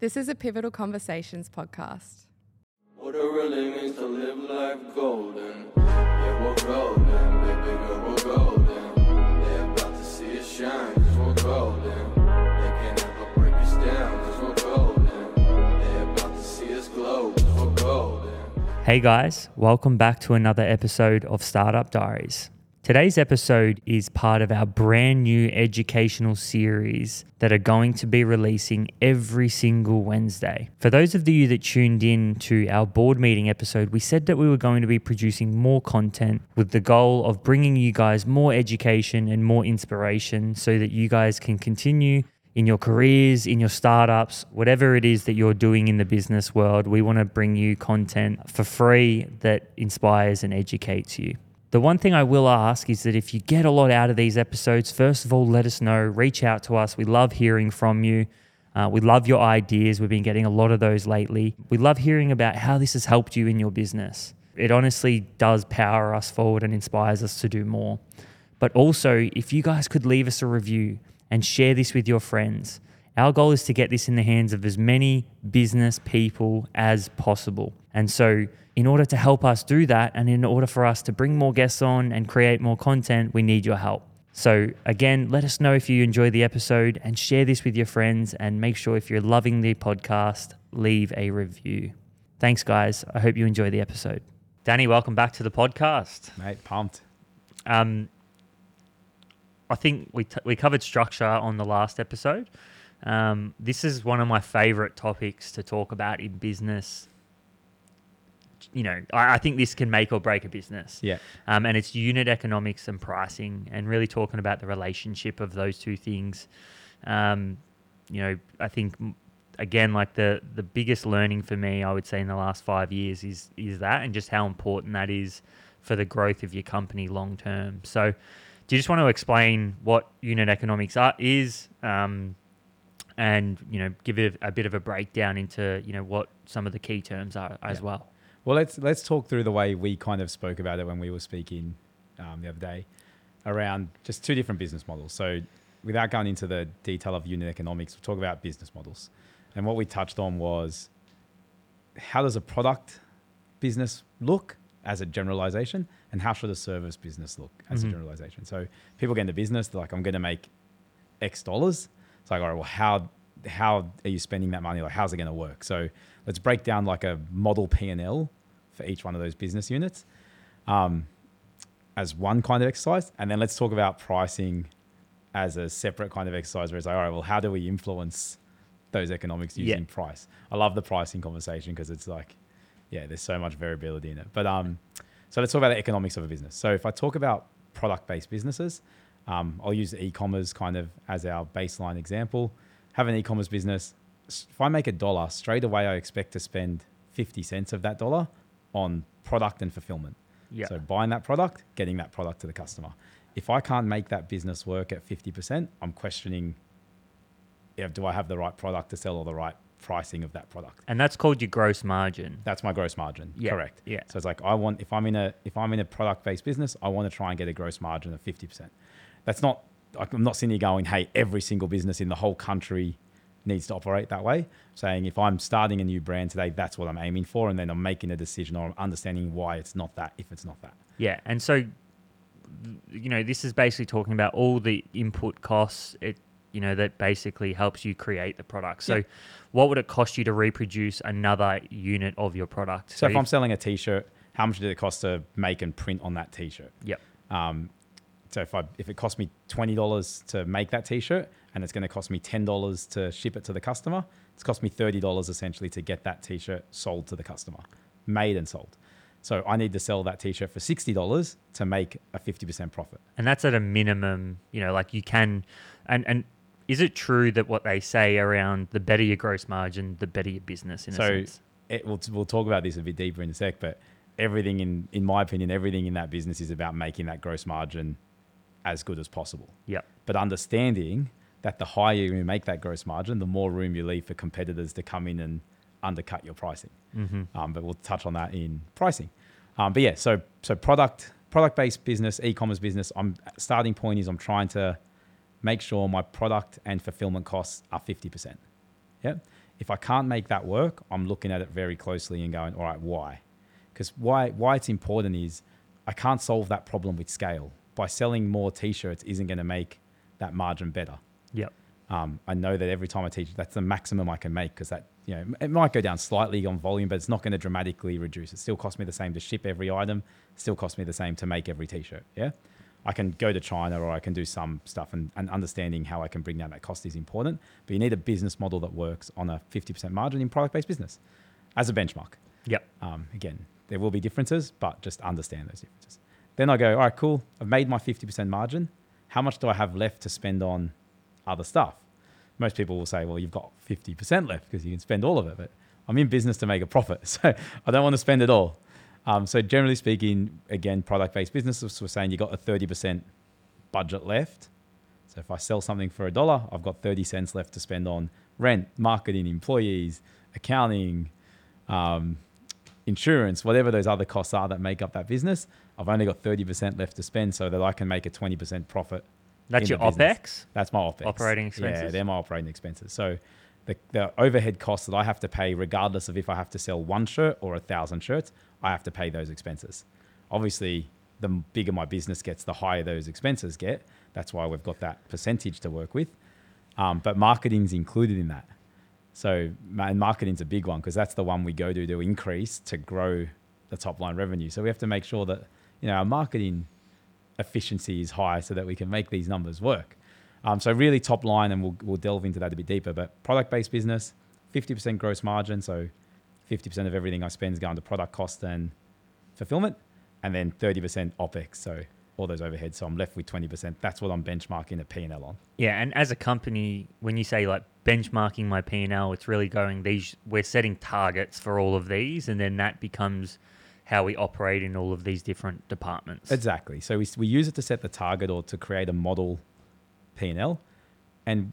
This is a Pivotal Conversations podcast. What it really means to live life golden. Yeah, we're golden, baby girl, we're golden. They're about to see us shine, cause we're golden. They can't ever break us down, cause we're golden. They're about to see us glow, cause we're golden. Hey guys, welcome back to another episode of Startup Diaries. Today's episode is part of our brand new educational series that are going to be releasing every single Wednesday. For those of you that tuned in to our board meeting episode, we said that we were going to be producing more content with the goal of bringing you guys more education and more inspiration so that you guys can continue in your careers, in your startups, whatever it is that you're doing in the business world, we want to bring you content for free that inspires and educates you. The one thing I will ask is that if you get a lot out of these episodes, first of all, let us know. Reach out to us. We love hearing from you. Uh, we love your ideas. We've been getting a lot of those lately. We love hearing about how this has helped you in your business. It honestly does power us forward and inspires us to do more. But also, if you guys could leave us a review and share this with your friends, our goal is to get this in the hands of as many business people as possible. And so, in order to help us do that, and in order for us to bring more guests on and create more content, we need your help. So, again, let us know if you enjoy the episode and share this with your friends. And make sure if you're loving the podcast, leave a review. Thanks, guys. I hope you enjoy the episode. Danny, welcome back to the podcast. Mate, pumped. Um, I think we, t- we covered structure on the last episode. Um, this is one of my favorite topics to talk about in business. You know, I, I think this can make or break a business. Yeah. Um, and it's unit economics and pricing, and really talking about the relationship of those two things. Um, you know, I think again, like the the biggest learning for me, I would say in the last five years is is that, and just how important that is for the growth of your company long term. So, do you just want to explain what unit economics are, is, um, and you know, give it a, a bit of a breakdown into you know what some of the key terms are as Yeah. well. Well, let's let's talk through the way we kind of spoke about it when we were speaking um, the other day around just two different business models. So, without going into the detail of unit economics, we'll talk about business models. And what we touched on was how does a product business look as a generalization, and how should a service business look as Mhm. a generalization? So, people get into business, they're like, I'm going to make X dollars. It's like, all right, well, how how are you spending that money? Like, how's it going to work? So, let's break down like a model P and L for each one of those business units um, as one kind of exercise, and then let's talk about pricing as a separate kind of exercise. Where it's like, all right, well, how do we influence those economics Yeah. using price? I love the pricing conversation because it's like, yeah, there's so much variability in it. But um, so let's talk about the economics of a business. So if I talk about product-based businesses, um, I'll use e-commerce kind of as our baseline example. Have an e-commerce business. If I make a dollar, straight away I expect to spend 50 cents of that dollar on product and fulfillment. Yeah. So buying that product, getting that product to the customer. If I can't make that business work at 50%, I'm questioning, do I have the right product to sell or the right pricing of that product? and that's called your gross margin. That's my gross margin. Yeah, Correct. yeah. So it's like I want if I'm in a if I'm in a product based business, I want to try and get a gross margin of 50%. That's not I'm not sitting here going, hey, every single business in the whole country needs to operate that way. Saying if I'm starting a new brand today, that's what I'm aiming for, and then I'm making a decision or I'm understanding why it's not that if it's not that. Yeah, and so you know this is basically talking about all the input costs. It you know that basically helps you create the product. So, Yeah. what would it cost you to reproduce another unit of your product? So if I'm selling a t-shirt, how much did it cost to make and print on that t-shirt? yep, Um, so if I if it cost me twenty dollars to make that T-shirt and it's going to cost me ten dollars to ship it to the customer, it's cost me thirty dollars essentially to get that T-shirt sold to the customer, made and sold. So I need to sell that T-shirt for sixty dollars to make a fifty percent profit. and that's at a minimum. You know, like you can, and and is it true that what they say around the better your gross margin, the better your business in a sense? it, we'll we'll talk about this a bit deeper in a sec, but everything in in my opinion, everything in that business is about making that gross margin as good as possible. Yep. but understanding that the higher you make that gross margin, the more room you leave for competitors to come in and undercut your pricing. Mm-hmm. Um, but we'll touch on that in pricing. Um, but yeah, so so product product based business, e commerce business. I'm starting point is I'm trying to make sure my product and fulfillment costs are fifty percent. Yeah. If I can't make that work, I'm looking at it very closely and going, all right, why? Because why why it's important is I can't solve that problem with scale. By selling more t-shirts isn't going to make that margin better. Yep. Um, I know that every time I teach, that's the maximum I can make because that you know it might go down slightly on volume, but it's not going to dramatically reduce. It still costs me the same to ship every item. Still costs me the same to make every t-shirt. Yeah, I can go to China or I can do some stuff, and, and understanding how I can bring down that cost is important. But you need a business model that works on a fifty percent margin in product-based business as a benchmark. Yep. Um, again, there will be differences, but just understand those differences. Then I go, all right, cool. I've made my 50% margin. How much do I have left to spend on other stuff? Most people will say, well, you've got 50% left because you can spend all of it. But I'm in business to make a profit. So I don't want to spend it all. Um, so generally speaking, again, product-based businesses, we're saying you got a 30% budget left. So if I sell something for a dollar, I've got 30 cents left to spend on rent, marketing, employees, accounting, um, insurance, whatever those other costs are that make up that business. I've only got 30% left to spend so that I can make a 20% profit. That's your. OPEX? That's my OPEX. Operating expenses? Yeah, they're my operating expenses. So the, the overhead costs that I have to pay, regardless of if I have to sell one shirt or a thousand shirts, I have to pay those expenses. Obviously, the bigger my business gets, the higher those expenses get. That's why we've got that percentage to work with. Um, but marketing's included in that. So and marketing's a big one because that's the one we go to to increase to grow the top line revenue. So we have to make sure that you know our marketing efficiency is high so that we can make these numbers work. Um, so really top line, and we'll, we'll delve into that a bit deeper. But product based business, 50% gross margin. So 50% of everything I spend is going to product cost and fulfillment, and then 30% OPEX. So all those overheads. So I'm left with 20%. That's what I'm benchmarking a P&L on. Yeah, and as a company, when you say like benchmarking my P and L, it's really going these. We're setting targets for all of these, and then that becomes how we operate in all of these different departments. Exactly. So we, we use it to set the target or to create a model P&L. And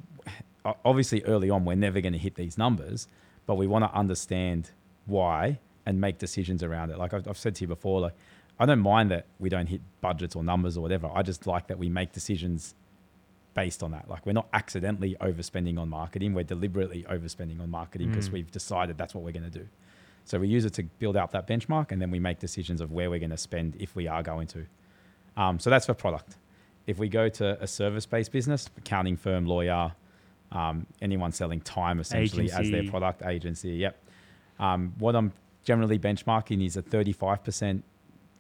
obviously early on, we're never going to hit these numbers, but we want to understand why and make decisions around it. Like I've, I've said to you before, like I don't mind that we don't hit budgets or numbers or whatever. I just like that we make decisions based on that. Like we're not accidentally overspending on marketing. We're deliberately overspending on marketing because Mm. we've decided that's what we're going to do. So we use it to build out that benchmark, and then we make decisions of where we're going to spend if we are going to. Um, so that's for product. If we go to a service-based business, accounting firm, lawyer, um, anyone selling time essentially as their product agency, yep. Um, what I'm generally benchmarking is a 35%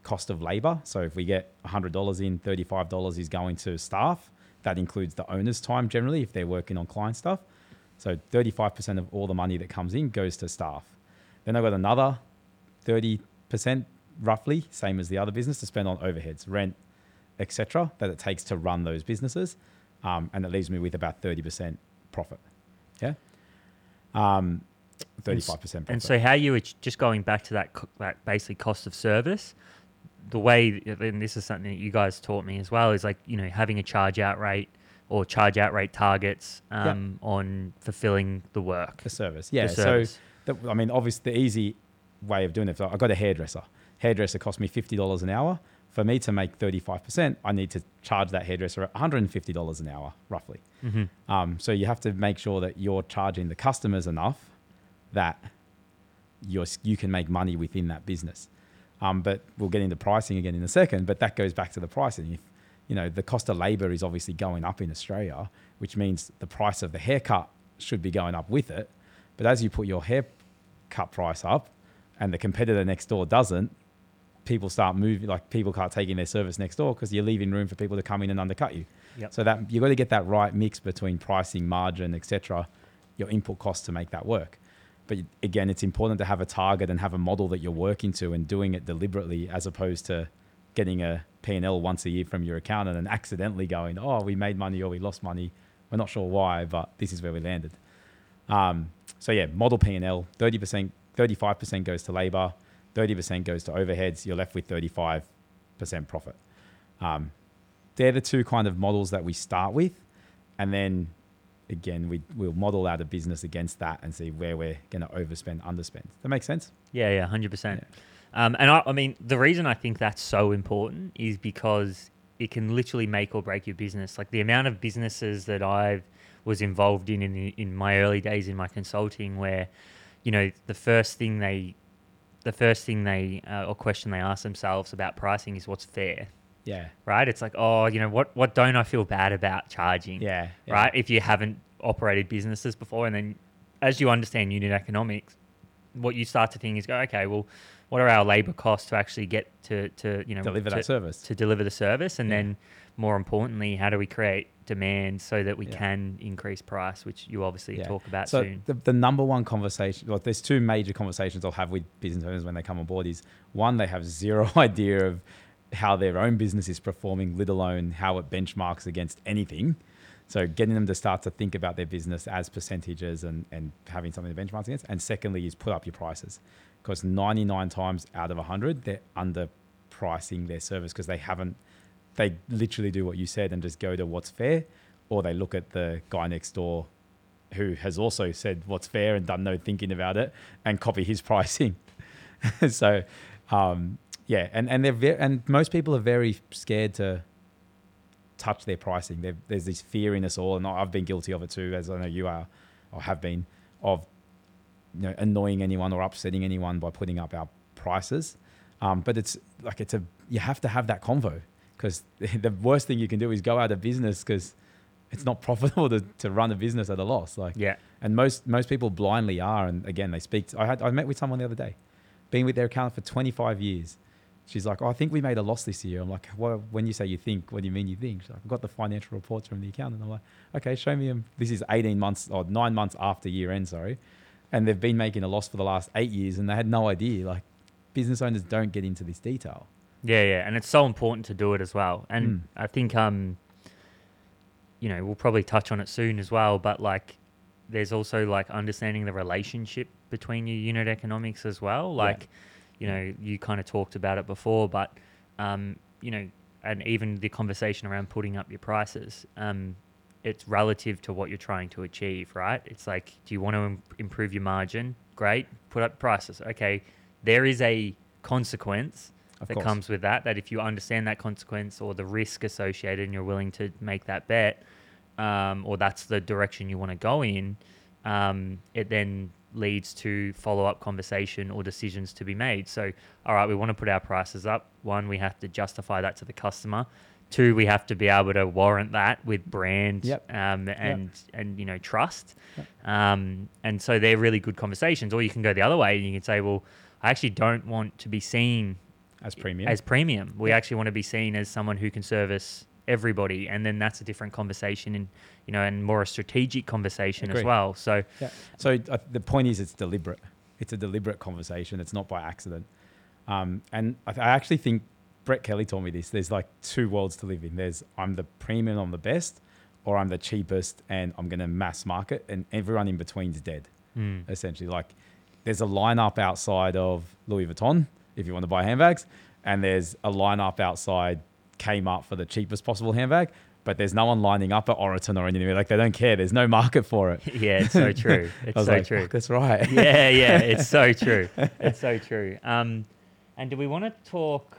cost of labor. So if we get $100 in, $35 is going to staff. That includes the owner's time generally if they're working on client stuff. So 35% of all the money that comes in goes to staff. Then I've got another 30% roughly, same as the other business, to spend on overheads, rent, etc., that it takes to run those businesses. Um, and it leaves me with about 30% profit. Yeah. Um, 35% profit. And so, how you ach- just going back to that, that basically cost of service, the way, and this is something that you guys taught me as well, is like you know having a charge out rate or charge out rate targets Yeah. um, on fulfilling the work. the service. the Yeah. service. So, I mean, obviously, the easy way of doing it, I got a hairdresser. Hairdresser cost me $50 an hour. For me to make 35%, I need to charge that hairdresser $150 an hour, roughly. Mhm. Um, so you have to make sure that you're charging the customers enough that you're, you can make money within that business. Um, but we'll get into pricing again in a second. But that goes back to the pricing. If you know the cost of labor is obviously going up in Australia, which means the price of the haircut should be going up with it. But as you put your haircut price up, and the competitor next door doesn't, people start moving. Like people can't take their service next door because you're leaving room for people to come in and undercut you. Yep. So that you've got to get that right mix between pricing, margin, etc., your input costs to make that work. But again, it's important to have a target and have a model that you're working to and doing it deliberately, as opposed to getting a P&L once a year from your accountant and accidentally going, "Oh, we made money or we lost money. We're not sure why, but this is where we landed." Um, so yeah, model P&L, 30%, 35% goes to labor, 30% goes to overheads. You're left with 35% profit. Um, they're the two kind of models that we start with, and then again we we'll model out a business against that and see where we're going to overspend, underspend. That makes sense. Yeah, yeah, hundred percent. Um, and I, I mean, the reason I think that's so important is because it can literally make or break your business. Like the amount of businesses that I've was involved in in, in my early days in my consulting, where you know the first thing they the first thing they uh, or question they ask themselves about pricing is what's fair, Yeah. right? It's like, oh, you know, what what don't I feel bad about charging? Yeah. yeah. right? If you haven't operated businesses before, and then as you understand unit economics, what you start to think is go, okay, well, what are our labor costs to actually get to to you know Deliver to, that service. to deliver the service, and Yeah. then more importantly, how do we create demand so that we Yeah. can increase price, which you obviously Yeah. talk about so soon. The, the number one conversation, well, there's two major conversations I'll have with business owners when they come on board is one, they have zero idea of how their own business is performing, let alone how it benchmarks against anything. So getting them to start to think about their business as percentages and, and having something to benchmark against. And secondly is put up your prices because 99 times out of 100, they're underpricing their service because they haven't, they literally do what you said and just go to what's fair or they look at the guy next door who has also said what's fair and done no thinking about it and copy his pricing. so, um, yeah, and and they're and most people are very scared to touch their pricing. There- There's this fear in us all, and I've been guilty of it too, as I know you are, or have been, of you know annoying anyone or upsetting anyone by putting up our prices. Um, but it's like it's a you have to have that convo because the worst thing you can do is go out of business because it's not profitable to, to run a business at a loss. Like yeah, and most most people blindly are. And again, they speak. I had I met with someone the other day, been with their accountant for 25 years. She's like, oh, I think we made a loss this year. I'm like, well, when you say you think, what do you mean you think? She's like, I've got the financial reports from the accountant. I'm like, okay, show me them. This is 18 months or nine months after year end, sorry. And they've been making a loss for the last eight years and they had no idea. Like, business owners don't get into this detail. yeah, yeah, and it's so important to do it as well. And Mm. I think um, you know, we'll probably touch on it soon as well. But like, there's also like understanding the relationship between your unit economics as well. Yeah. You know, you kind of talked about it before, but um, you know, and even the conversation around putting up your prices, um, it's relative to what you're trying to achieve, right? It's like, do you want to Im- improve your margin? Great, put up prices. Okay, there is a consequence Of that course. comes with that. That if you understand that consequence or the risk associated, and you're willing to make that bet, um, or that's the direction you want to go in, um, it then leads to follow up conversation or decisions to be made. So, all right, we want to put our prices up. One, we have to justify that to the customer. Two, we have to be able to warrant that with brand Yep. um, and and you know trust. Um, and so they're really good conversations. Or you can go the other way and you can say, well, I actually don't want to be seen As premium. as premium. We actually want to be seen as someone who can service everybody, and then that's a different conversation, and you know, and more a strategic conversation as well. So Yeah. So uh, the point is, it's deliberate. It's a deliberate conversation. It's not by accident. Um, and I, th- I actually think Brett Kelly told me this. There's like two worlds to live in. There's I'm the premium, I'm the best, or I'm the cheapest, and I'm going to mass market, and everyone in between is dead. mm, Essentially, like there's a lineup outside of Louis Vuitton if you want to buy handbags, and there's a lineup outside Kmart for the cheapest possible handbag. But there's no one lining up at Oroton or anything. Like they don't care. There's no market for it. yeah, it's so true. It's so like, true. "Fuck, that's right. yeah, yeah, it's so true. It's so true. Um, and do we want to talk?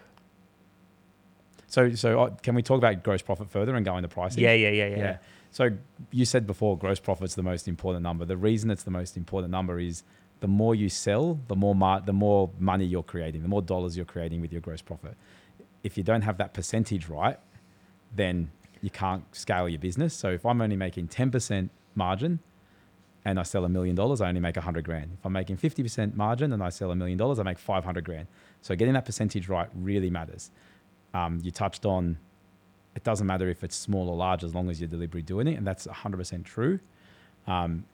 So, so uh, can we talk about gross profit further and go into pricing? Yeah, yeah, yeah, yeah. So you said before, gross profit's the most important number. The reason it's the most important number is the more you sell, the more mar- the more money you're creating, the more dollars you're creating with your gross profit. If you don't have that percentage right, then you can't scale your business. So if I'm only making 10% margin and I sell a million dollars, I only make a hundred grand. If I'm making 50% margin and I sell a million dollars, I make 500 grand. So getting that percentage right really matters. Um, you touched on it doesn't matter if it's small or large as long as you're deliberately doing it. And that's 100% true. Um,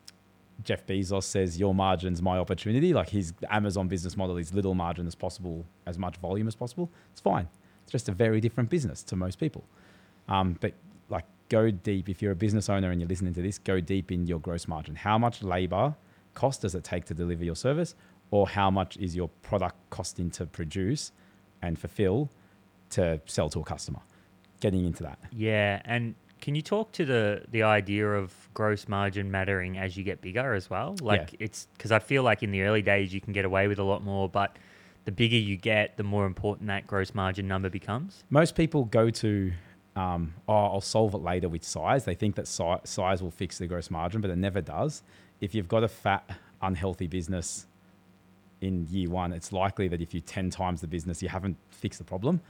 Jeff Bezos says, Your margin's my opportunity. Like his Amazon business model is little margin as possible, as much volume as possible. It's fine. It's just a very different business to most people. Um, but like, go deep. If you're a business owner and you're listening to this, go deep in your gross margin. How much labor cost does it take to deliver your service? Or how much is your product costing to produce and fulfill to sell to a customer? Getting into that. Yeah, and can you talk to the the idea of gross margin mattering as you get bigger as well? Like it's because I feel like in the early days you can get away with a lot more, but the bigger you get, the more important that gross margin number becomes. most people go to um, oh, I'll solve it later with size. They think that si- size will fix the gross margin, but it never does. If you've got a fat, unhealthy business in year one, it's likely that if you 10 times the business, you haven't fixed the problem.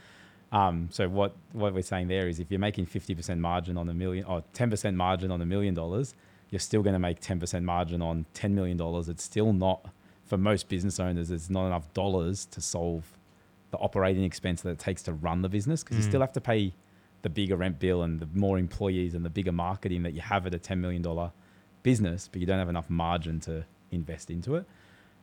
Um, so what, what we're saying there is if you're making 50% margin on a million or 10% margin on a million dollars, you're still going to make 10% margin on $10 million. It's still not, for most business owners, it's not enough dollars to solve the operating expense that it takes to run the business because you Mm. still have to pay the bigger rent bill and the more employees and the bigger marketing that you have at a $10 million business, but you don't have enough margin to invest into it.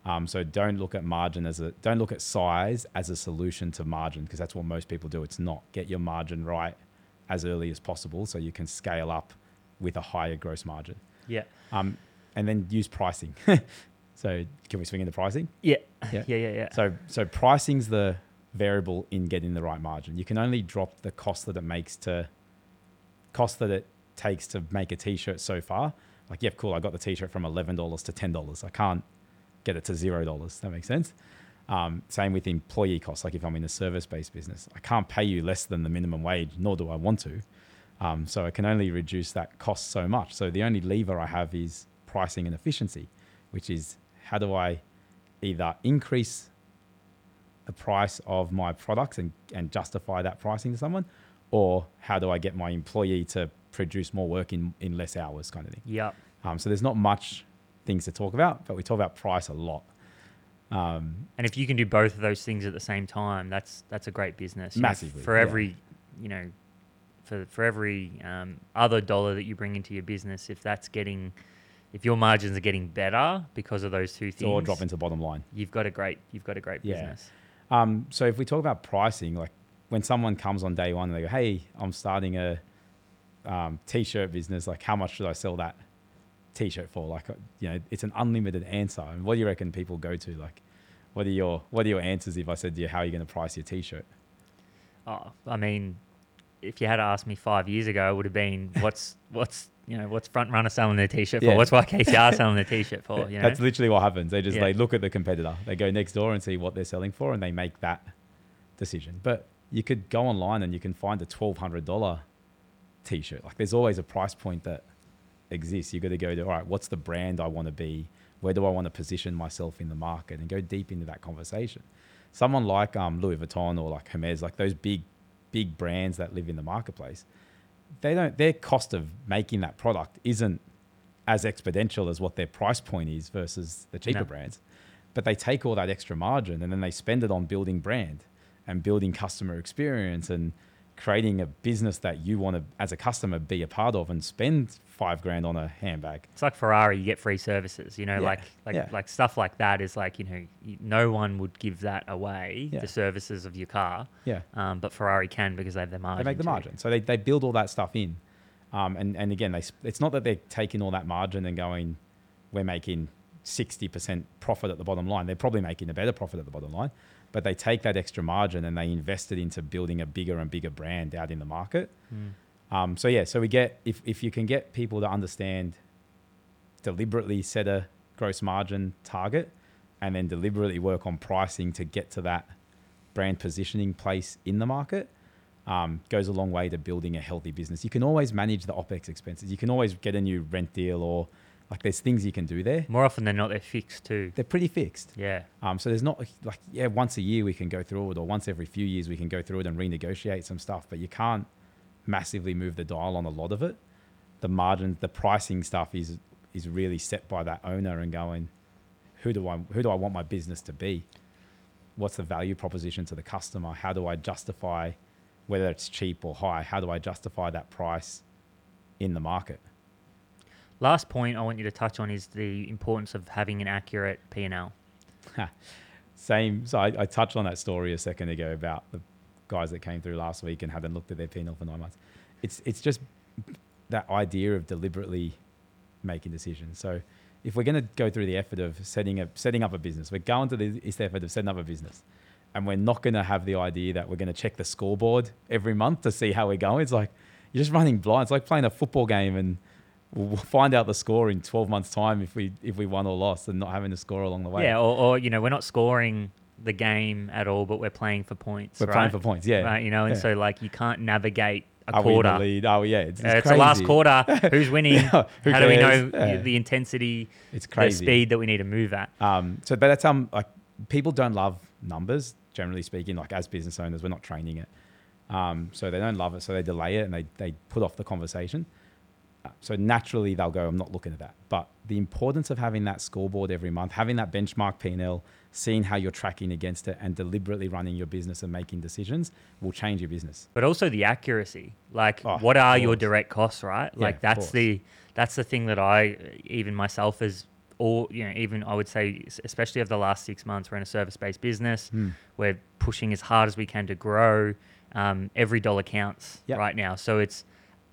Um, so don't look at margin as a don't look at size as a solution to margin because that's what most people do. It's not get your margin right as early as possible so you can scale up with a higher gross margin. Yeah. Um, and then use pricing. so can we swing into pricing? Yeah. Yeah. Yeah. Yeah. Yeah. So so pricing's the variable in getting the right margin. You can only drop the cost that it makes to cost that it takes to make a t-shirt so far. Like, yeah, cool. I got the t-shirt from eleven dollars to ten dollars. I can't get it to zero dollars. That makes sense. Um, same with employee costs. Like if I'm in a service-based business, I can't pay you less than the minimum wage, nor do I want to. Um, so I can only reduce that cost so much. So the only lever I have is pricing and efficiency, which is how do I either increase the price of my products and, and justify that pricing to someone, or how do I get my employee to produce more work in, in less hours kind of thing. Yep. Um, so there's not much things to talk about, but we talk about price a lot. Um, And if you can do both of those things at the same time, that's that's a great business. You know, Massively, for yeah. every, you know, for for every um, other dollar that you bring into your business, if that's getting, if your margins are getting better because of those two things, all drop into the bottom line. you've got a great you've got a great Yeah. business. Um, so if we talk about pricing, like when someone comes on day one and they go, "Hey, I'm starting a um, t-shirt business. Like, how much should I sell that t-shirt for?" Like, uh, you know, it's an unlimited answer. And what do you reckon people go to? Like, what are your what are your answers if I said to you, "How are you going to price your t-shirt?" Oh, I mean, if you had asked me five years ago, it would have been what's what's you know what's front runner selling their t-shirt Yeah. for? What's YKCR selling their t-shirt for? You know? That's literally what happens. They just Yeah. they look at the competitor. They go next door and see what they're selling for, and they make that decision. But you could go online and you can find a twelve hundred dollar t-shirt. Like there's always a price point that exists. You got to go to all right. What's the brand I want to be? Where do I want to position myself in the market? And go deep into that conversation. Someone like um, Louis Vuitton or like Hermes, like those big, big brands that live in the marketplace, they don't. Their cost of making that product isn't as exponential as what their price point is versus the cheaper No. brands. But they take all that extra margin and then they spend it on building brand and building customer experience and creating a business that you want to, as a customer, be a part of and spend five grand on a handbag. It's like Ferrari, you get free services. You know, Yeah, like like yeah. like stuff like that is like you know no one would give that away Yeah. the services of your car, Yeah. um, but Ferrari can because they have their margin. they make the margin. So they, they build all that stuff in. Um, and, and again, they, it's not that they're taking all that margin and going, we're making 60% profit at the bottom line. They're probably making a better profit at the bottom line, but they take that extra margin and they invest it into building a bigger and bigger brand out in the market. Mm. Um, so yeah, so we get, if, if you can get people to understand, deliberately set a gross margin target and then deliberately work on pricing to get to that brand positioning place in the market, um, goes a long way to building a healthy business. You can always manage the OPEX expenses. You can always get a new rent deal or like there's things you can do there. More often than not, they're fixed too. They're pretty fixed. Yeah, Um, so there's not like, yeah, once a year we can go through it or once every few years we can go through it and renegotiate some stuff, but you can't massively move the dial on a lot of it. The margin, the pricing stuff is, is really set by that owner and going, who do I, who do I want my business to be? What's the value proposition to the customer? How do I justify whether it's cheap or high? How do I justify that price in the market? Last point I want you to touch on is the importance of having an accurate P and L. Same. So I, I touched on that story a second ago about the guys that came through last week and hadn't looked at their P&L for nine months. It's it's just that idea of deliberately making decisions. So if we're going to go through the effort of setting a setting up a business, we're going to the, this effort of setting up a business, and we're not going to have the idea that we're going to check the scoreboard every month to see how we're going. It's like you're just running blind. It's like playing a football game and. We'll find out the score in 12 months' time if we if we won or lost, and not having to score along the way. Yeah, or, or you know, we're not scoring the game at all, but we're playing for points. We're right? playing for points, yeah. Right, you know, and Yeah. so like you can't navigate a Are we in the quarter. lead? Oh yeah, it's, Uh, it's the last quarter. Who's winning? Yeah, who How do we know? Yeah. the, the intensity, It's crazy the speed that we need to move at? Um, so, but that's um like people don't love numbers generally speaking. Like as business owners, we're not training it, um, so they don't love it. So they delay it and they they put off the conversation. Uh, So naturally they'll go, I'm not looking at that. But the importance of having that scoreboard every month, having that benchmark P&L, seeing how you're tracking against it, and deliberately running your business and making decisions will change your business. but also the accuracy. Like, Oh, what are your direct costs, right? Yeah, like, that's the that's the thing that I even myself as or you know even I would say especially over the last six months we're in a service based business. Hmm. We're pushing as hard as we can to grow. Um, every dollar counts Yep. right now. So it's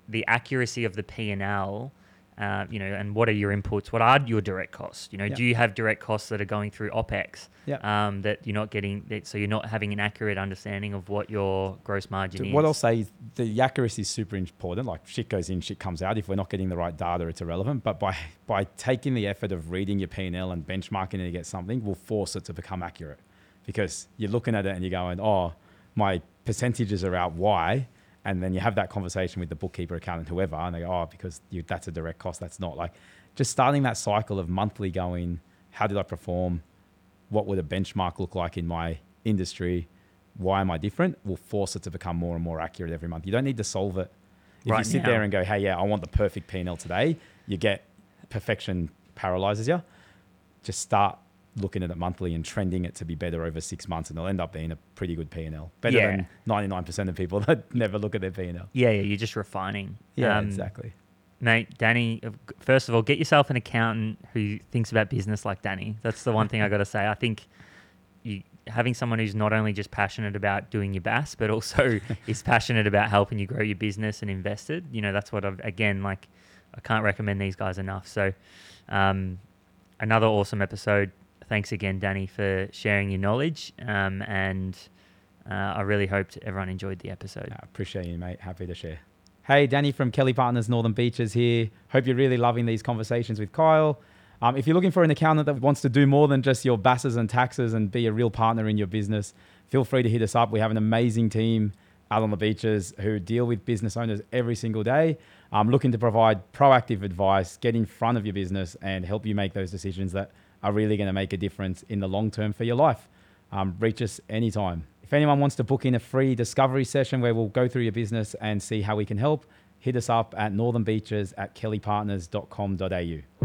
the accuracy of the P and L. Uh, you know, and what are your inputs? What are your direct costs? You know, Yep. do you have direct costs that are going through OPEX? Yep. Um, that you're not getting, that, so you're not having an accurate understanding of what your gross margin So is. what I'll say is the accuracy is super important. Like shit goes in, shit comes out. If we're not getting the right data, it's irrelevant. But by by taking the effort of reading your P and L and benchmarking it against something, will force it to become accurate. Because you're looking at it and you're going, oh, my percentages are out. Why? And then you have that conversation with the bookkeeper, accountant, whoever, and they go, oh, because you, that's a direct cost. That's not like just starting that cycle of monthly going. How did I perform? what would a benchmark look like in my industry? Why am I different? Will force it to become more and more accurate every month. You don't need to solve it. If Right you sit now. there and go, "Hey, yeah, I want the perfect P&L today," you get perfection paralyzes you. Just start looking at it monthly and trending it to be better over six months, and it'll end up being a pretty good P&L. Better Yeah. than ninety-nine percent of people that never look at their P&L. yeah, yeah, you're just refining. Yeah, Um, exactly. Mate, Danny, uh, first of all, get yourself an accountant who thinks about business like Danny. That's the one thing I got to say. I think you having someone who's not only just passionate about doing your best, but also is passionate about helping you grow your business and invested. You know, that's what I've again like. I can't recommend these guys enough. So, um, another awesome episode. Thanks again, Danny, for sharing your knowledge. Um, and uh, I really hoped everyone enjoyed the episode. I appreciate you, mate. Happy to share. Hey, Danny from Kelly Partners Northern Beaches here. Hope you're really loving these conversations with Kyle. Um, if you're looking for an accountant that wants to do more than just your BASes and taxes and be a real partner in your business, feel free to hit us up. We have an amazing team out on the beaches who deal with business owners every single day. Um, looking to provide proactive advice, get in front of your business, and help you make those decisions that are really going to make a difference in the long term for your life. Um, reach us anytime. If anyone wants to book in a free discovery session where we'll go through your business and see how we can help, hit us up at northernbeaches at kellypartners.com.au.